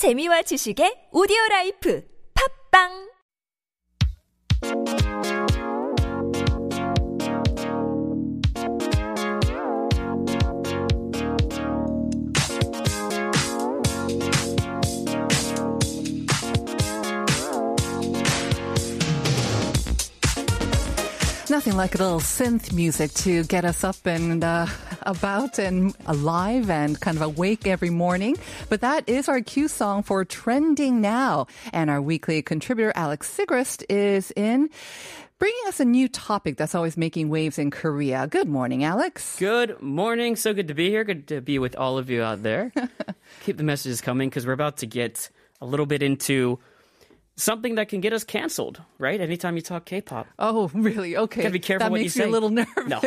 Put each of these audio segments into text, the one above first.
재미와 지식의 오디오 라이프. 팝빵 Nothing like a little synth music to get us up and uh, about and alive and kind of awake every morning. But that is our cue song for Trending Now. And our weekly contributor, Alex Sigrist, is in bringing us a new topic that's always making waves in Korea. Good morning, Alex. Good morning. So good to be here. Good to be with all of you out there. Keep the messages coming because we're about to get a little bit into something that can get us canceled, right? Anytime you talk K-pop. Oh, really? Okay. Gotta be careful that what makes you say. a little nervous. No,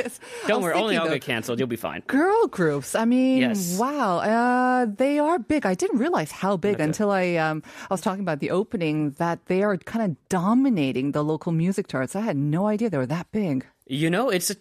don't worry. Only I'll get canceled. You'll be fine. girl groups. I mean, Yes. wow, uh, they are big. I didn't realize how big Okay. until I um, I was talking about the opening that they are kind of dominating the local music charts. I had no idea they were that big. You know, it's a,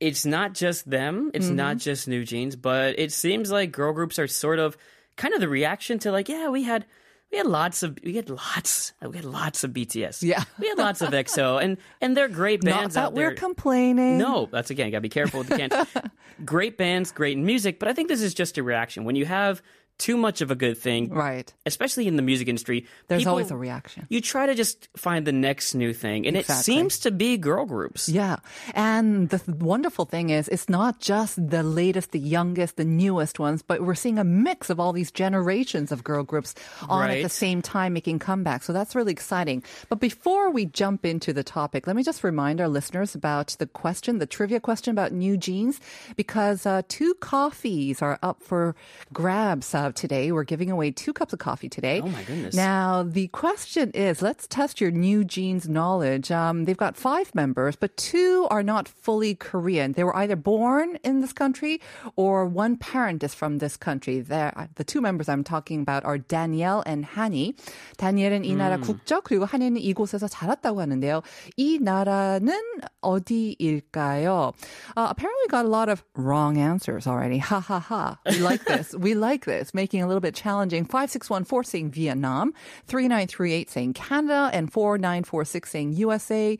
it's not just them. It's Mm-hmm. not just New Jeans, but it seems like girl groups are sort of kind of the reaction to like, yeah, we had we had lots of we had lots we had lots of BTS. Yeah. we had lots of EXO, and and they're great Not bands that out there. we're complaining. No, that's again, gotta be careful with the great bands, great music, but I think this is just a reaction. When you have too much of a good thing, Right. especially in the music industry, There's people- always a reaction. You try to just find the next new thing, and it seems to be girl groups. Yeah. And the wonderful thing is, it's not just the latest, the youngest, the newest ones, but we're seeing a mix of all these generations of girl groups on at the same time making comebacks. So that's really exciting. But before we jump into the topic, let me just remind our listeners about the question, the trivia question about new jeans, because uh, two coffees are up for grabs uh, today. We're giving away two cups of coffee today. Oh my goodness! Now the question is, let's test your new jeans knowledge. Um, they've got five members, but two are not fully Korean. They were either born in this country or one parent is from this country. They're, uh, the two members I'm talking about are Danielle and Hani. 다니엘은 이 나라 음. 국적 그리고 한이는 이곳에서 자랐다고 하는데요. 이 나라는 어디일까요? Uh, apparently got a lot of wrong answers already. Ha ha ha. We like this. we like this. Making a little bit challenging. 5614 saying Vietnam, 3938 saying Canada, and 4946 saying USA.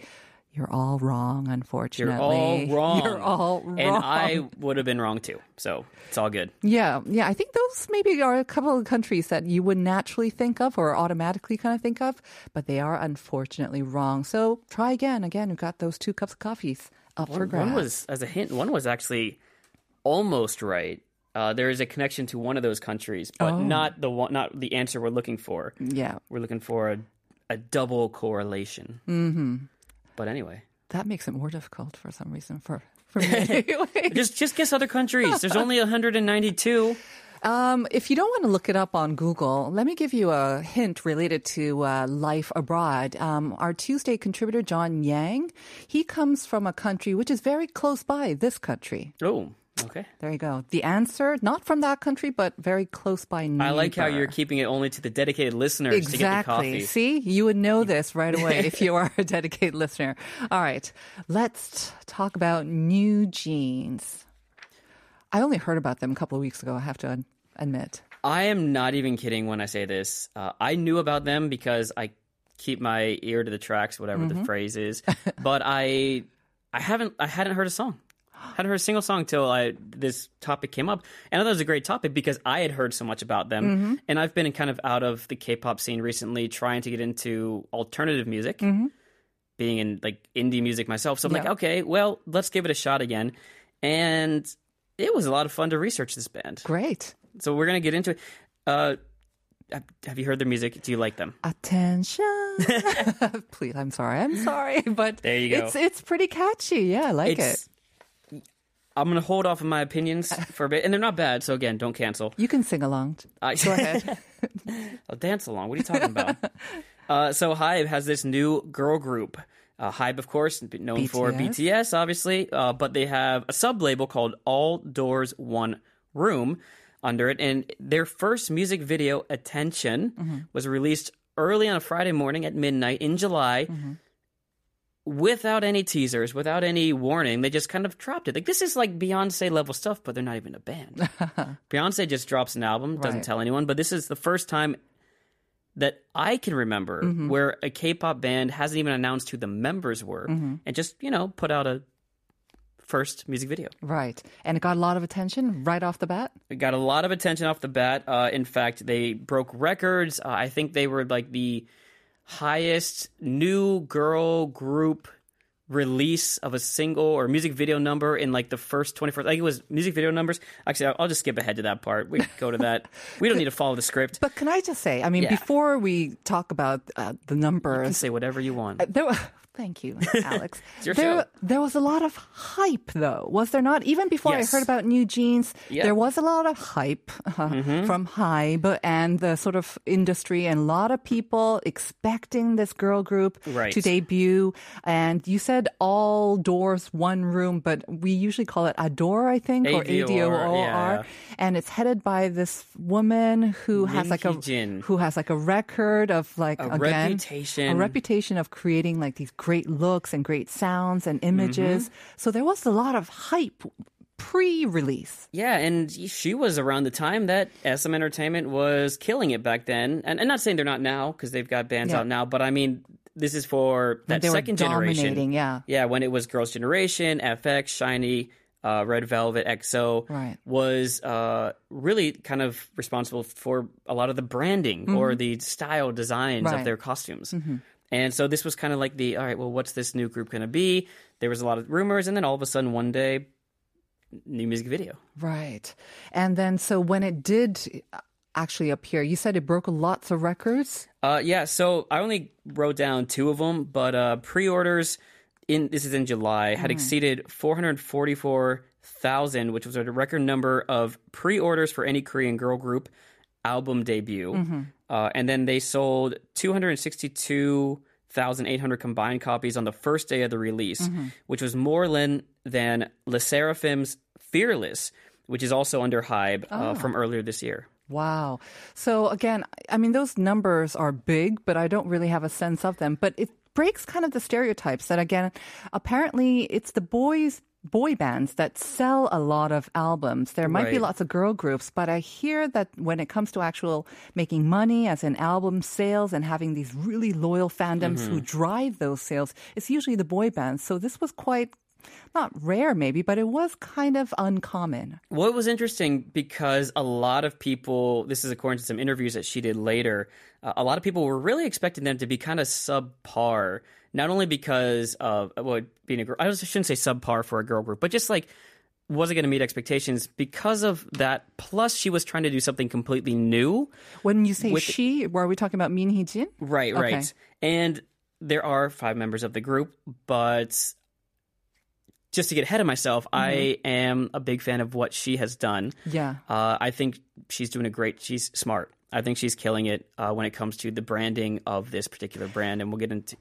You're all wrong, unfortunately. You're all wrong. You're all wrong. And I would have been wrong too. So it's all good. Yeah, yeah. I think those maybe are a couple of countries that you would naturally think of or automatically kind of think of, but they are unfortunately wrong. So try again. Again, we've got those two cups of coffees up for grabs. one was, as a hint, one was actually almost right. Uh, there is a connection to one of those countries, but Oh. not the one, not the answer we're looking for. yeah, We're looking for a, a double correlation. Mm-hmm. But anyway, that makes it more difficult for some reason for for me. anyway. just just guess other countries. There's only 192. Um, if you don't want to look it up on Google, let me give you a hint related to uh, life abroad. Um, our Tuesday contributor, John Yang, he comes from a country which is very close by this country. Oh, okay. There you go. The answer, not from that country, but very close by. Neighbor. I like how you're keeping it only to the dedicated listeners to get the Exactly. coffee. See, you would know this right away if you are a dedicated listener. All right, let's talk about new jeans. I only heard about them a couple of weeks ago. I have to admit. I am not even kidding when I say this. Uh, I knew about them because I keep my ear to the tracks, whatever Mm-hmm. the phrase is. but I, I haven't, I hadn't heard a song. Hadn't heard a single song till I this topic came up, and I thought it was a great topic because I had heard so much about them, Mm-hmm. and I've been kind of out of the K-pop scene recently, trying to get into alternative music, being in like indie music myself. So I'm like, Mm-hmm. Okay, well, let's give it a shot again, and it was a lot of fun to research this band. Great. So we're gonna get into it. Uh, have- you heard their music? Do you like them? Attention. Please, I'm sorry. I'm sorry, but There you go. It's it's pretty catchy. Yeah, I like it. I'm gonna hold off on my opinions for a bit, and they're not bad. So again, don't cancel. You can sing along. I, Go ahead. I'll dance along. What are you talking about? uh, so Hybe has this new girl group. Uh, Hybe, of course, known for BTS. BTS, obviously, uh, but they have a sub label called All Doors One Room under it, and their first music video, "Attention," Mm-hmm. was released early on a Friday morning at midnight in July. Mm-hmm. Without any teasers, without any warning, they just kind of dropped it. Like this is like Beyonce level stuff, but they're not even a band. Beyonce just drops an album, doesn't Right. tell anyone, but this is the first time that I can remember Mm-hmm. where a K-pop band hasn't even announced who the members were Mm-hmm. and just, you know, put out a first music video. Right. And it got a lot of attention right off the bat. It got a lot of attention off the bat. Uh, in fact, they broke records. Uh, I think they were like the highest new girl group release of a single or music video number in like the first 24 like it was music video numbers. Actually I'll, just skip ahead to that part. We go to that. We don't need to follow the script. But can I just say, I mean, Yeah. before we talk about uh, the you can numbers, say whatever you want. Uh, There, thank you, Alex. there, show. there was a lot of hype, though, was there not? Even before Yes. I heard about New Jeans. Mm-hmm. there was a lot of hype uh, from Hype and the sort of industry, and a lot of people expecting this girl group Right. to debut. And you said all doors, one room, but we usually call it Adore, I think, or ADOR, ADOR. yeah. And it's headed by this woman who has like a Hee-jin. who has like a record of like A again reputation. a reputation of creating like these great looks and great sounds and Mm-hmm. images. So there was a lot of hype pre-release. Yeah, and she was around the time that SM Entertainment was killing it back then. And I'm not saying they're not now because they've got bands Yeah. out now, but I mean, this is for that second generation. yeah. Yeah, when it was Girls' Generation, f(x), SHINee, uh, Red Velvet, EXO, Right. was uh, really kind of responsible for a lot of the branding or the style designs Mm-hmm. Right. Mm-hmm. of their costumes. And so this was kind of like the all right, well, what's this new group going to be? There was a lot of rumors, and then all of a sudden, one day, new music video. Right. And then so when it did actually appear, you said it broke lots of records. Uh, yeah, so I only wrote down two of them, but uh, pre-orders in this is in July had exceeded four hundred forty-four thousand, which was a record number of pre-orders for any Korean girl group album debut. Uh, and then they sold two hundred sixty-two thousand eight hundred combined copies on the first day of the release, which was more than than Le Sserafim's "Fearless," which is also under Hybe uh, from earlier this year. Wow. So again, I mean, those numbers are big, but I don't really have a sense of them. But it breaks kind of the stereotypes that again, apparently it's the boys boy bands that sell a lot of albums. There might be lots of girl groups, but I hear that when it comes to actual making money as in album sales and having these really loyal fandoms who drive those sales, it's usually the boy bands. So this was quite not rare maybe, but it was kind of uncommon. Well, it was interesting because a lot of people, this is according to some interviews that she did later, uh, a lot of people were really expecting them to be kind of subpar, not only because of, well, being a girl, I shouldn't say subpar for a girl group, but just like, wasn't going to meet expectations because of that. Plus, she was trying to do something completely new. When you say With- she, are we talking about Min Hee Jin? Right, Okay. right. And there are five members of the group, but just to get ahead of myself, I am a big fan of what she has done. Yeah. Uh, I think she's doing a great. She's smart. I think she's killing it uh, when it comes to the branding of this particular brand, and we'll get into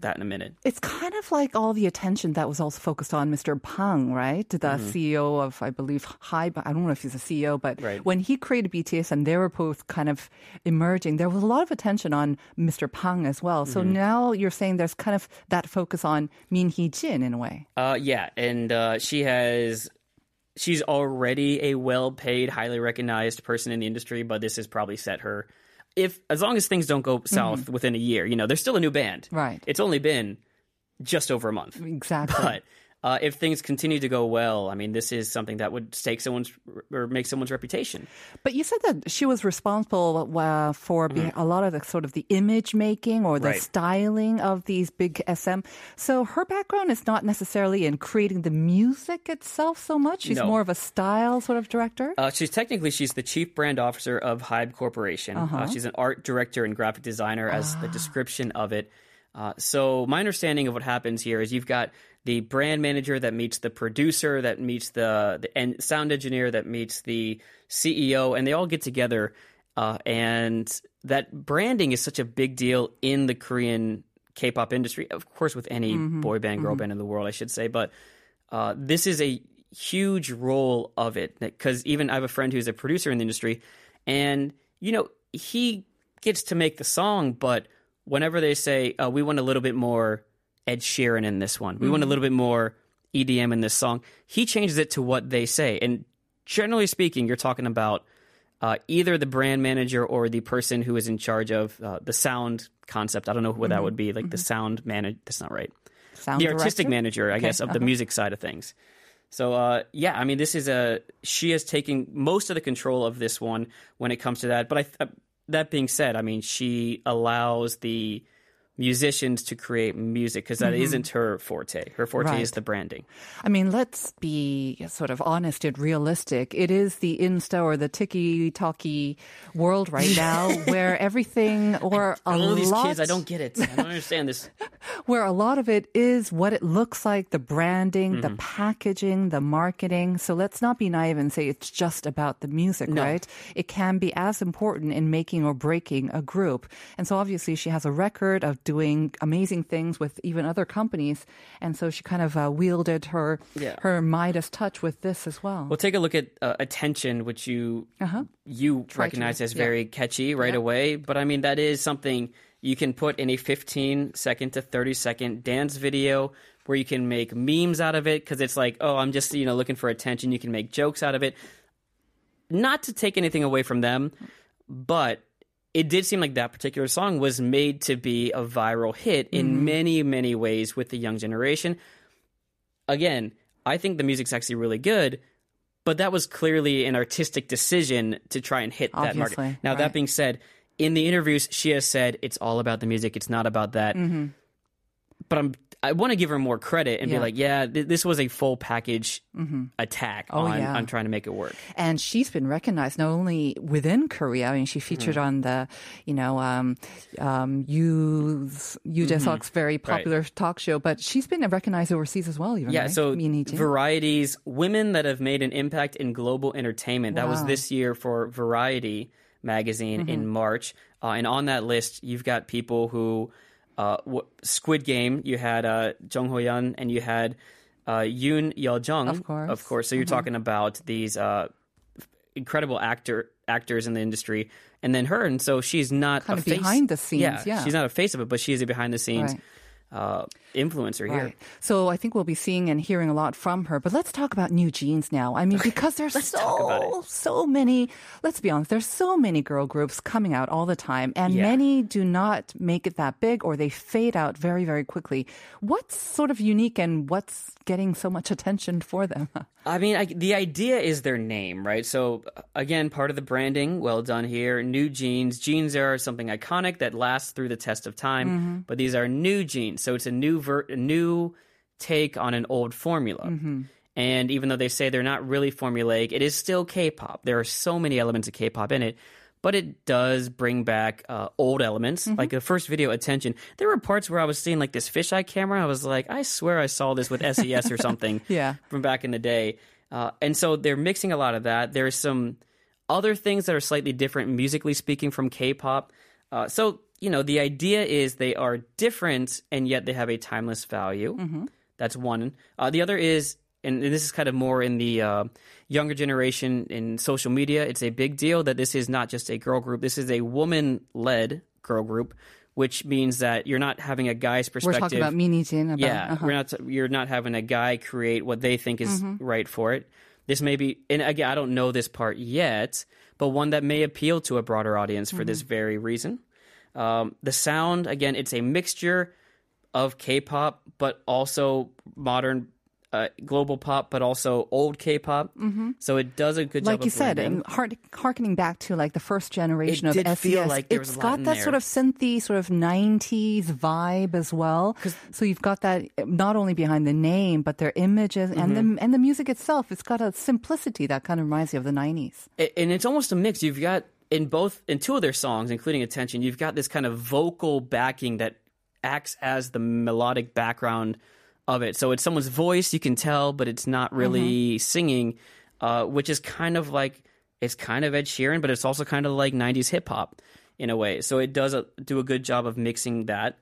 that in a minute. It's kind of like all the attention that was also focused on Mr. Bang, right? The CEO of, I believe, Hybe. I don't know if he's a CEO, but Right. when he created BTS and they were both kind of emerging, there was a lot of attention on Mr. Bang as well. So now you're saying there's kind of that focus on Min Hee Jin in a way. Uh, yeah, and uh, she has. She's already a well-paid, highly recognized person in the industry, but this has probably set her. If as long as things don't go mm-hmm. south within a year, you know, they're still a new band. Right. It's only been just over a month. Exactly. But uh, if things continue to go well, I mean, this is something that would stake someone's or make someone's reputation. But you said that she was responsible uh, for be- a lot of the sort of the image making or the Mm-hmm. Right. styling of these big SM. So her background is not necessarily in creating the music itself so much. She's No. more of a style sort of director. Uh, she's technically she's the chief brand officer of Hybe Corporation. uh she's an art director and graphic designer, as the description of it. Uh, so my understanding of what happens here is you've got the brand manager that meets the producer, that meets the the en- sound engineer, that meets the CEO, and they all get together. Uh, and that branding is such a big deal in the Korean K-pop industry. Of course, with any boy band, girl band in the world, I should say, but uh, this is a huge role of it because even I have a friend who's a producer in the industry, and you know he gets to make the song, but whenever they say uh, we want a little bit more Ed Sheeran in this one. We want a little bit more EDM in this song. He changes it to what they say. And generally speaking, you're talking about uh, either the brand manager or the person who is in charge of uh, the sound concept. I don't know what that would be, like the sound manager. That's not right. Sound the artistic director? manager, I guess, of the music side of things. So uh, yeah, I mean, this is a she is taking most of the control of this one when it comes to that. But I, uh, that being said, I mean, she allows the musicians to create music because that not her forte. Her forte Right. is the branding. I mean, let's be sort of honest and realistic. It is the Insta or the ticky talky world right now where everything or a All these lot kids, I don't get it. I don't understand this. where a lot of it is what it looks like, the branding, the Mm-hmm. packaging, the marketing. So let's not be naive and say it's just about the music, right? It can be as important in making or breaking a group. And so obviously she has a record of doing amazing things with even other companies. And so she kind of uh, wielded her, Yeah. her Midas touch with this as well. Well, take a look at uh, attention, which you you Uh-huh. Try to, recognize as yeah. very catchy right away. But I mean, that is something you can put in a 15 second to 30 second dance video where you can make memes out of it because it's like, oh, I'm just you know looking for attention. You can make jokes out of it. Not to take anything away from them, but it did seem like that particular song was made to be a viral hit in Mm-hmm. many, many ways with the young generation. Again, I think the music's actually really good, but that was clearly an artistic decision to try and hit that market. Now, right. that being said, in the interviews, she has said it's all about the music. It's not about that. But I'm I want to give her more credit and Mm-hmm. Yeah. be like, yeah, th- this was a full package attack Oh, on, yeah. on trying to make it work. and she's been recognized not only within Korea. I mean, she Mm-hmm. featured on the, you know, um, um, Yu Yu Jae-suk's very popular talk show, but she's been recognized overseas as well. Even Yeah, right? so. Variety's Women That Have Made an Impact in Global Entertainment. That was this year for Variety magazine in March. Uh, and on that list, you've got people who, uh, w- Squid Game, you had uh, Jung Ho Yeon and you had uh, Yoon Yo Jung. Of course. Of course. So you're talking about these uh, incredible actor actors in the industry. And then her, and so she's not Kind a of face. behind the scenes, yeah. she's not a face of it, but she is a behind the scenes Right. Uh, influencer here. Right. So I think we'll be seeing and hearing a lot from her. But let's talk about new jeans now. I mean, because there's so so many. Let's be honest. There's so many girl groups coming out all the time, and Yeah. many do not make it that big, or they fade out very very quickly. What's sort of unique, and what's getting so much attention for them? I mean, I, the idea is their name, right? So, uh, again, part of the branding, well done here. New jeans. Jeans are something iconic that lasts through the test of time, Mm-hmm. but these are new jeans. So, it's a new, ver- a new take on an old formula. Mm-hmm. And even though they say they're not really formulaic, it is still K pop. There are so many elements of K pop in it. But it does bring back uh, old elements, Mm-hmm. like the first video, attention. There were parts where I was seeing like this fisheye camera. I was like, I swear I saw this with SES or something Yeah. from back in the day. Uh, and so they're mixing a lot of that. There's some other things that are slightly different musically speaking from K-pop. Uh, so you know the idea is they are different and yet they have a timeless value. That's one. Uh, the other is, and this is kind of more in the uh, younger generation in social media. It's a big deal that this is not just a girl group. This is a woman-led girl group, which means that you're not having a guy's perspective. We're talking about Min Hee Jin. About, Yeah, uh-huh. we're not. You're not having a guy create what they think is right for it. This may be, and again, I don't know this part yet, but one that may appeal to a broader audience for this very reason. Um, the sound, again, it's a mixture of K-pop, but also modern, uh, global pop, but also old K-pop. Mm-hmm. So it does a good job. like you said, and heart, harkening back to like the first generation It of did SES, feel like it's got that there. sort of synthy, sort of '90s vibe as well. So you've got that not only behind the name, but their images and Mm-hmm. the and the music itself. It's got a simplicity that kind of reminds you of the '90s. A- and it's almost a mix. You've got in both in two of their songs, including "Attention," you've got this kind of vocal backing that acts as the melodic background of it. So it's someone's voice, you can tell, but it's not really singing, uh, which is kind of like it's kind of Ed Sheeran, but it's also kind of like '90s hip hop in a way. So it does a, do a good job of mixing that.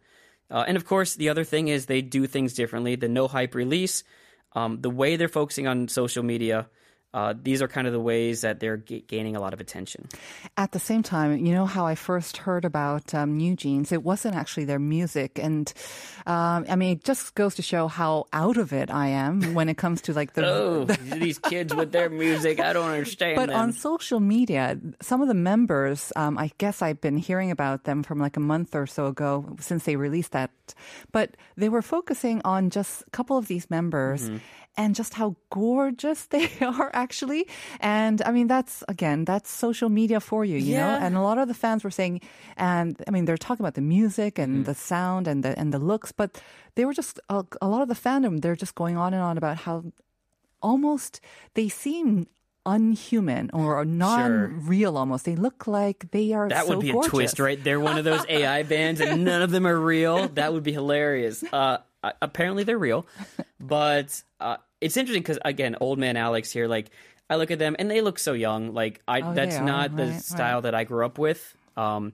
Uh, and of course, the other thing is they do things differently. The no hype release, um, the way they're focusing on social media, uh, these are kind of the ways that they're g- gaining a lot of attention. At the same time, you know how I first heard about um, New Jeans? It wasn't actually their music, and um, I mean, it just goes to show how out of it I am when it comes to like the. Oh, these kids with their music, I don't understand. But them. on social media, some of the members, um, I guess I've been hearing about them from like a month or so ago since they released that. But they were focusing on just a couple of these members. Mm-hmm. And just how gorgeous they are, actually. And I mean, that's again, that's social media for you, you know? And a lot of the fans were saying, and I mean, they're talking about the music and Mm-hmm. the sound and the, and the looks, but they were just, a, a lot of the fandom, they're just going on and on about how almost they seem unhuman or non-real almost they look like they are that so would be gorgeous. a twist, right? They're one of those AI bands, and none of them are real. That would be hilarious. Uh, uh, apparently, they're real, but uh, it's interesting because again, old man Alex here, like I look at them and they look so young. Like I, Oh, that's are, not the right, style that I grew up with. Um,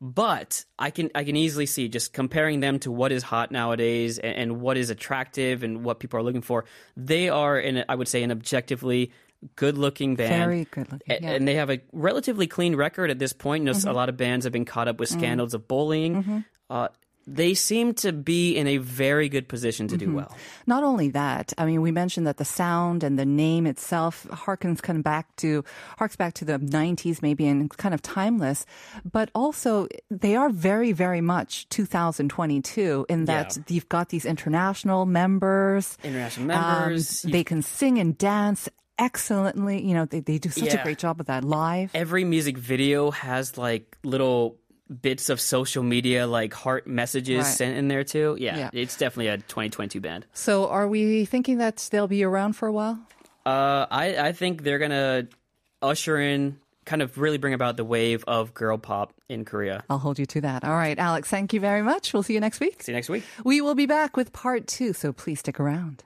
but I can I can easily see just comparing them to what is hot nowadays and, and what is attractive and what people are looking for. They are, in I would say, an objectively good looking band. Very good looking, yeah. Mm-hmm. And they have a relatively clean record at this point. You know, a lot of bands have been caught up with Mm. scandals of bullying. Uh, they seem to be in a very good position to do Mm-hmm. well. Not only that, I mean, we mentioned that the sound and the name itself harkens kind of back to, harks back to the 90s maybe and kind of timeless, but also they are very, very much 2022 in that Yeah. you've got these international members. International Um, members. they can sing and dance excellently. You know, they, they do such a great job of that live. Every music video has like little bits of social media, like heart messages Right. sent in there too. Yeah, Yeah. it's definitely a 2022 band. So are we thinking that they'll be around for a while? Uh, I, I think they're gonna usher in, kind of really bring about the wave of girl pop in Korea. I'll hold you to that. All right, Alex, thank you very much. We'll see you next week. See you next week. We will be back with part two, so please stick around.